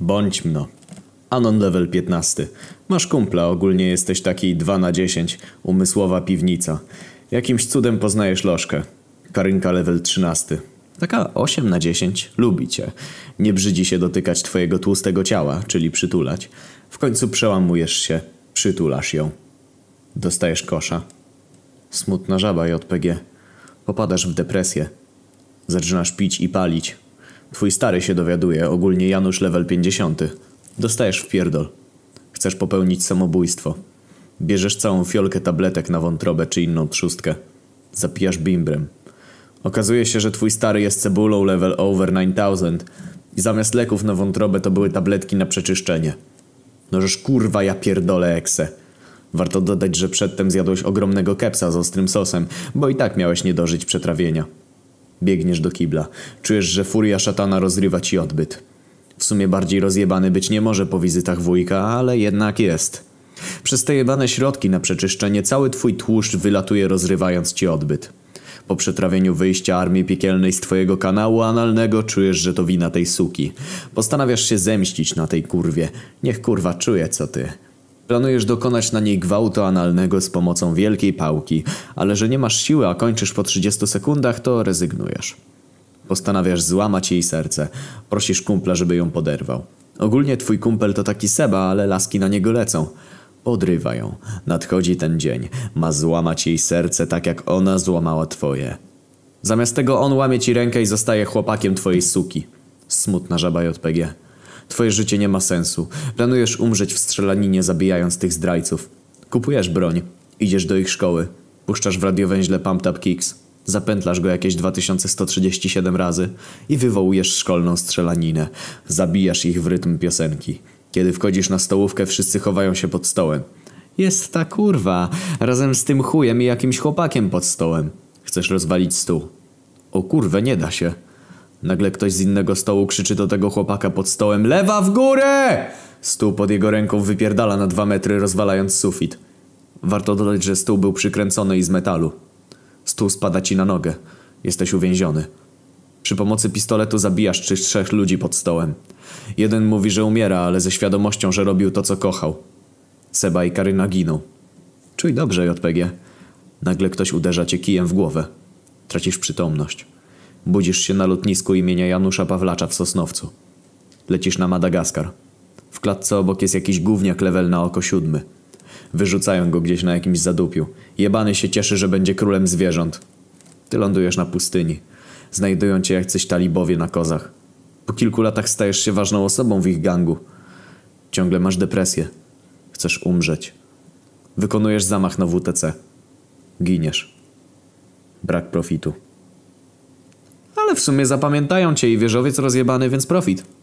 Bądź mno. Anon level 15. Masz kumpla, ogólnie jesteś taki 2 na 10. Umysłowa piwnica. Jakimś cudem poznajesz lożkę. Karynka level 13. Taka 8 na 10. Lubi cię. Nie brzydzi się dotykać twojego tłustego ciała, czyli przytulać. W końcu przełamujesz się. Przytulasz ją. Dostajesz kosza. Smutna żaba JPG. Popadasz w depresję. Zaczynasz pić i palić. Twój stary się dowiaduje, ogólnie Janusz level 50. Dostajesz w pierdol. Chcesz popełnić samobójstwo. Bierzesz całą fiolkę tabletek na wątrobę czy inną trzustkę. Zapijasz bimbrem. Okazuje się, że twój stary jest cebulą level over 9000 i zamiast leków na wątrobę to były tabletki na przeczyszczenie. Nożeż kurwa ja pierdolę ekse. Warto dodać, że przedtem zjadłeś ogromnego kepsa z ostrym sosem, bo i tak miałeś nie dożyć przetrawienia. Biegniesz do kibla. Czujesz, że furia szatana rozrywa ci odbyt. W sumie bardziej rozjebany być nie może po wizytach wujka, ale jednak jest. Przez te jebane środki na przeczyszczenie cały twój tłuszcz wylatuje rozrywając ci odbyt. Po przetrawieniu wyjścia armii piekielnej z twojego kanału analnego czujesz, że to wina tej suki. Postanawiasz się zemścić na tej kurwie. Niech kurwa czuje co ty. Planujesz dokonać na niej gwałtu analnego z pomocą wielkiej pałki, ale że nie masz siły, a kończysz po 30 sekundach, to rezygnujesz. Postanawiasz złamać jej serce. Prosisz kumpla, żeby ją poderwał. Ogólnie twój kumpel to taki Seba, ale laski na niego lecą. Podrywa ją. Nadchodzi ten dzień. Ma złamać jej serce tak jak ona złamała twoje. Zamiast tego on łamie ci rękę i zostaje chłopakiem twojej suki. Smutna żaba JPG. Twoje życie nie ma sensu. Planujesz umrzeć w strzelaninie zabijając tych zdrajców. Kupujesz broń. Idziesz do ich szkoły. Puszczasz w radiowęźle Pumped Up Kicks. Zapętlasz go jakieś 2137 razy i wywołujesz szkolną strzelaninę. Zabijasz ich w rytm piosenki. Kiedy wchodzisz na stołówkę, wszyscy chowają się pod stołem. Jest ta kurwa, razem z tym chujem i jakimś chłopakiem pod stołem. Chcesz rozwalić stół. O kurwę, nie da się. Nagle ktoś z innego stołu krzyczy do tego chłopaka pod stołem Lewa w górę! Stół pod jego ręką wypierdala na dwa metry, rozwalając sufit. Warto dodać, że stół był przykręcony i z metalu. Stół spada ci na nogę. Jesteś uwięziony. Przy pomocy pistoletu zabijasz czy trzech ludzi pod stołem. Jeden mówi, że umiera, ale ze świadomością, że robił to, co kochał. Seba i Karyna giną. Czuj dobrze, JPG. Nagle ktoś uderza cię kijem w głowę. Tracisz przytomność. Budzisz się na lotnisku imienia Janusza Pawlacza w Sosnowcu. Lecisz na Madagaskar. W klatce obok jest jakiś gówniak level na oko siódmy. Wyrzucają go gdzieś na jakimś zadupiu. Jebany się cieszy, że będzie królem zwierząt. Ty lądujesz na pustyni. Znajdują cię jacyś talibowie na kozach. Po kilku latach stajesz się ważną osobą w ich gangu. Ciągle masz depresję. Chcesz umrzeć. Wykonujesz zamach na WTC. Giniesz. Brak profitu. Ale w sumie zapamiętają cię i wieżowiec rozjebany, więc profit.